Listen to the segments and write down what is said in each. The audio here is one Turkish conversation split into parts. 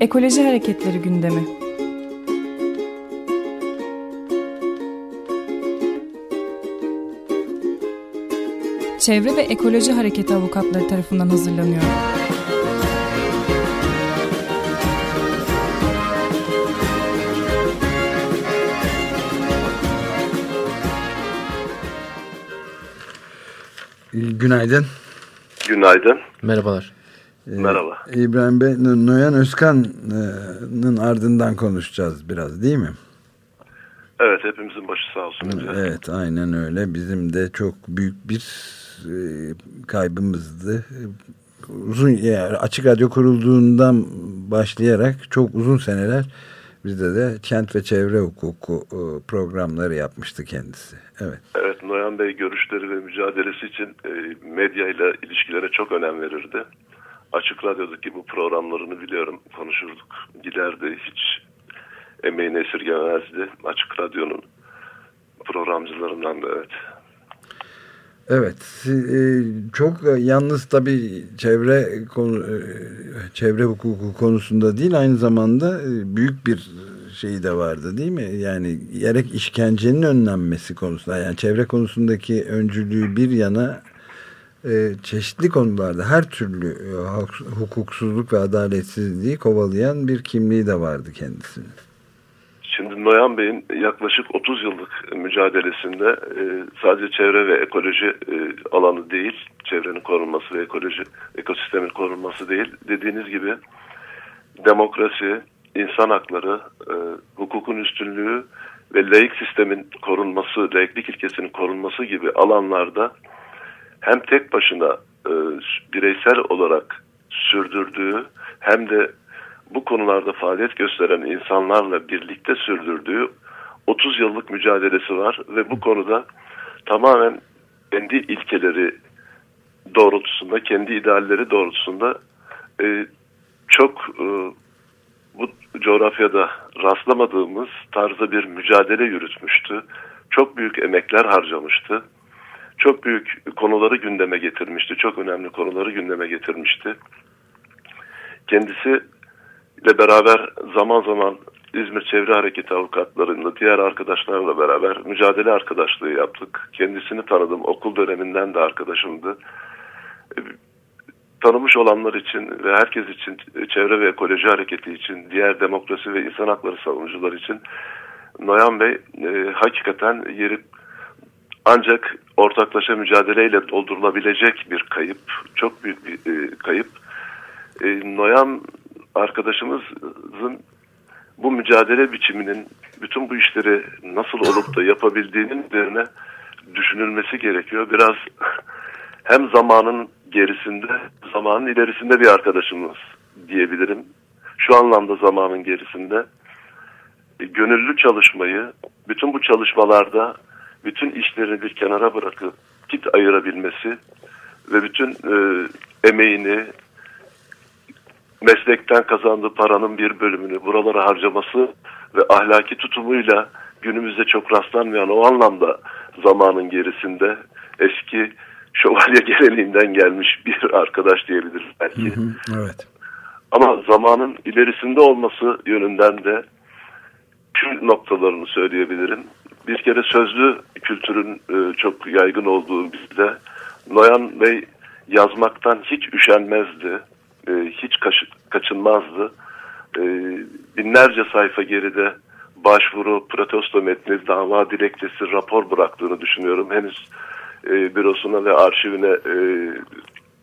Ekoloji Hareketleri gündemi. Çevre ve Ekoloji Hareketi avukatları tarafından hazırlanıyor. Günaydın. Günaydın. Merhabalar. Ee, Merhaba. İbrahim Bey, Noyan Özkan'ın ardından konuşacağız biraz değil mi? Evet, hepimizin başı sağ olsun. Evet, aynen öyle. Bizim de çok büyük bir e, kaybımızdı. Uzun yani açık radyo kurulduğundan başlayarak çok uzun seneler bizde de kent ve çevre hukuku e, programları yapmıştı kendisi. Evet. Evet, Noyan Bey görüşleri ve mücadelesi için e, medya ile ilişkilere çok önem verirdi. Açık Radyo'daki bu programlarını biliyorum, konuşurduk. Giderdi, hiç emeğini esirgemezdi. Açık Radyo'nun programcılarından da evet. Evet, e, çok yalnız tabii çevre konu, çevre hukuku konusunda değil aynı zamanda büyük bir şeyi de vardı değil mi? Yani gerek işkencenin önlenmesi konusunda yani çevre konusundaki öncülüğü bir yana çeşitli konularda her türlü hukuksuzluk ve adaletsizliği kovalayan bir kimliği de vardı kendisinin. Şimdi Noyan Bey'in yaklaşık 30 yıllık mücadelesinde e, sadece çevre ve ekoloji e, alanı değil, çevrenin korunması ve ekoloji, ekosistemin korunması değil, dediğiniz gibi demokrasi, insan hakları, e, hukukun üstünlüğü ve laik sistemin korunması, laiklik ilkesinin korunması gibi alanlarda hem tek başına bireysel olarak sürdürdüğü hem de bu konularda faaliyet gösteren insanlarla birlikte sürdürdüğü 30 yıllık mücadelesi var ve bu konuda tamamen kendi ilkeleri doğrultusunda, kendi idealleri doğrultusunda e, çok e, bu coğrafyada rastlamadığımız tarzda bir mücadele yürütmüştü. Çok büyük emekler harcamıştı. Çok büyük konuları gündeme getirmişti. Çok önemli konuları gündeme getirmişti. Kendisi ile beraber zaman zaman İzmir Çevre Hareketi avukatlarında diğer arkadaşlarla beraber mücadele arkadaşlığı yaptık. Kendisini tanıdım. Okul döneminden de arkadaşımdı. E, tanımış olanlar için ve herkes için çevre ve ekoloji hareketi için diğer demokrasi ve insan hakları savunucular için Noyan Bey e, hakikaten yeri ancak ortaklaşa mücadeleyle doldurulabilecek bir kayıp. Çok büyük bir e, kayıp. E, Noyan arkadaşımızın bu mücadele biçiminin bütün bu işleri nasıl olup da yapabildiğinin üzerine düşünülmesi gerekiyor. Biraz hem zamanın gerisinde, zamanın ilerisinde bir arkadaşımız diyebilirim. Şu anlamda zamanın gerisinde e, gönüllü çalışmayı, bütün bu çalışmalarda bütün işlerini bir kenara bırakıp kit ayırabilmesi ve bütün e, emeğini, meslekten kazandığı paranın bir bölümünü buralara harcaması ve ahlaki tutumuyla günümüzde çok rastlanmayan o anlamda zamanın gerisinde eski şövalye geleneğinden gelmiş bir arkadaş diyebiliriz belki. Hı hı, evet. Ama zamanın ilerisinde olması yönünden de şu noktalarını söyleyebilirim. Bir kere sözlü kültürün e, çok yaygın olduğu bizde Noyan Bey yazmaktan hiç üşenmezdi e, hiç kaç, kaçınmazdı. E, binlerce sayfa geride başvuru, protesto metni, dava dilekçesi, rapor bıraktığını düşünüyorum. Henüz bürosuna ve arşivine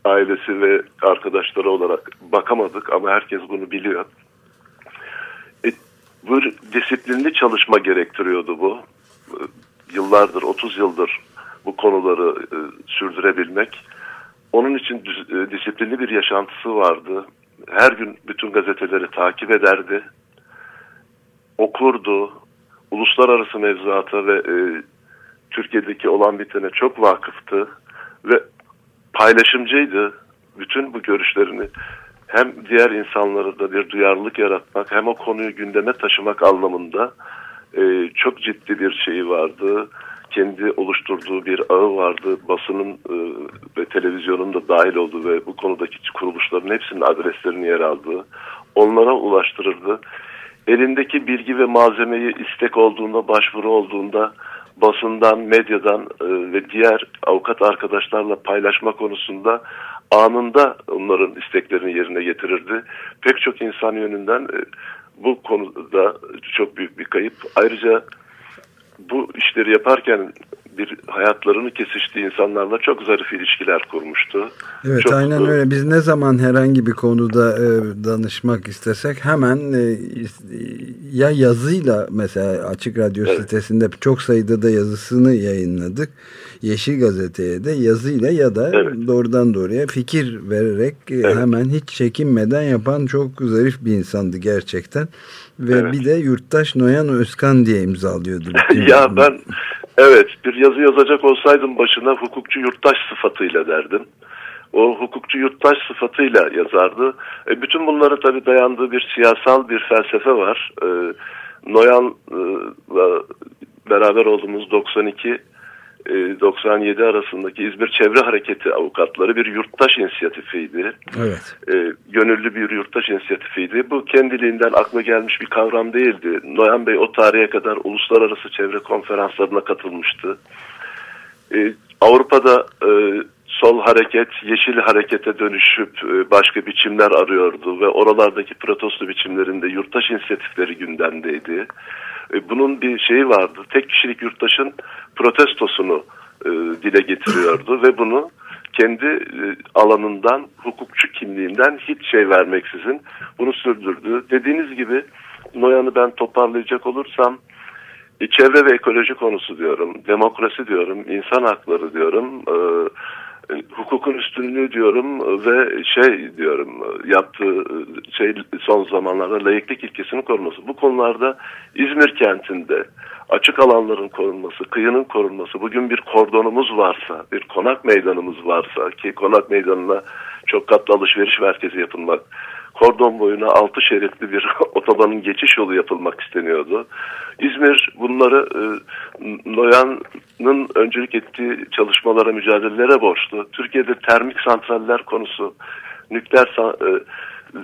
ailesi ve arkadaşları olarak bakamadık ama herkes bunu biliyor. Bu disiplinli çalışma gerektiriyordu bu. E, yıllardır, 30 yıldır bu konuları e, sürdürebilmek. Onun için e, disiplinli bir yaşantısı vardı. Her gün bütün gazeteleri takip ederdi. Okurdu. Uluslararası mevzuata ve e, Türkiye'deki olan bitene çok vakıftı. Ve paylaşımcıydı. Bütün bu görüşlerini hem diğer insanlara da bir duyarlılık yaratmak hem o konuyu gündeme taşımak anlamında e, çok ciddi bir şeyi vardı. kendi oluşturduğu bir ağı vardı. Basının e, ve televizyonun da dahil olduğu ve bu konudaki kuruluşların hepsinin adreslerini yer aldığı onlara ulaştırırdı. Elindeki bilgi ve malzemeyi istek olduğunda, başvuru olduğunda basından, medyadan e, ve diğer avukat arkadaşlarla paylaşma konusunda anında onların isteklerini yerine getirirdi. Pek çok insan yönünden e, bu konuda çok büyük bir kayıp. Ayrıca bu işleri yaparken bir hayatlarını kesiştiği insanlarla çok zarif ilişkiler kurmuştu. Evet çok, aynen öyle. Biz ne zaman herhangi bir konuda e, danışmak istesek hemen e, ya yazıyla mesela Açık Radyo evet. sitesinde çok sayıda da yazısını yayınladık. Yeşil Gazete'ye de yazıyla ya da evet. doğrudan doğruya fikir vererek e, evet. hemen hiç çekinmeden yapan çok zarif bir insandı gerçekten. Ve evet. bir de yurttaş Noyan Özkan diye imzalıyordu. ya ben evet bir yazı yazacak olsaydım başına hukukçu yurttaş sıfatıyla derdim. O hukukçu yurttaş sıfatıyla yazardı. E, bütün bunları tabii dayandığı bir siyasal bir felsefe var. E, Noyan'la beraber olduğumuz 92 97 arasındaki İzmir Çevre Hareketi avukatları bir yurttaş inisiyatifiydi. Evet. E, gönüllü bir yurttaş inisiyatifiydi. Bu kendiliğinden akla gelmiş bir kavram değildi. Noyan Bey o tarihe kadar uluslararası çevre konferanslarına katılmıştı. E, Avrupa'da e, sol hareket yeşil harekete dönüşüp e, başka biçimler arıyordu ve oralardaki protesto biçimlerinde yurttaş inisiyatifleri gündemdeydi. E, bunun bir şeyi vardı. Tek kişilik yurttaşın protestosunu e, dile getiriyordu ve bunu kendi alanından, hukukçu kimliğinden hiç şey vermeksizin bunu sürdürdü. Dediğiniz gibi Noyan'ı ben toparlayacak olursam çevre ve ekoloji konusu diyorum, demokrasi diyorum, insan hakları diyorum, hukukun üstünlüğü diyorum ve şey diyorum yaptığı şey son zamanlarda layıklık ilkesini koruması. Bu konularda İzmir kentinde açık alanların korunması, kıyının korunması, bugün bir kordonumuz varsa, bir konak meydanımız varsa ki konak meydanına çok katlı alışveriş merkezi yapılmak, kordon boyuna altı şeritli bir otobanın geçiş yolu yapılmak isteniyordu. İzmir bunları e, Noyan'ın öncülük ettiği çalışmalara, mücadelelere borçlu. Türkiye'de termik santraller konusu, nükleer e,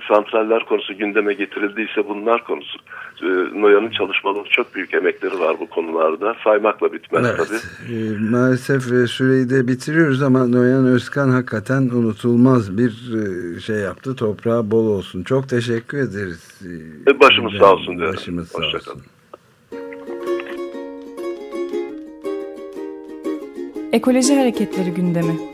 santraller konusu gündeme getirildiyse bunlar konusu. E, Noyan'ın çalışmaları çok büyük emekleri var bu konularda. Saymakla bitmez evet. tabii. E, maalesef e, süreyi de bitiriyoruz ama Noyan Özkan hakikaten unutulmaz bir e, şey yaptı. Toprağı bol olsun. Çok teşekkür ederiz. E, başımız sağ olsun. Diyorum. Başımız sağ olsun. Ekoloji Hareketleri gündemi.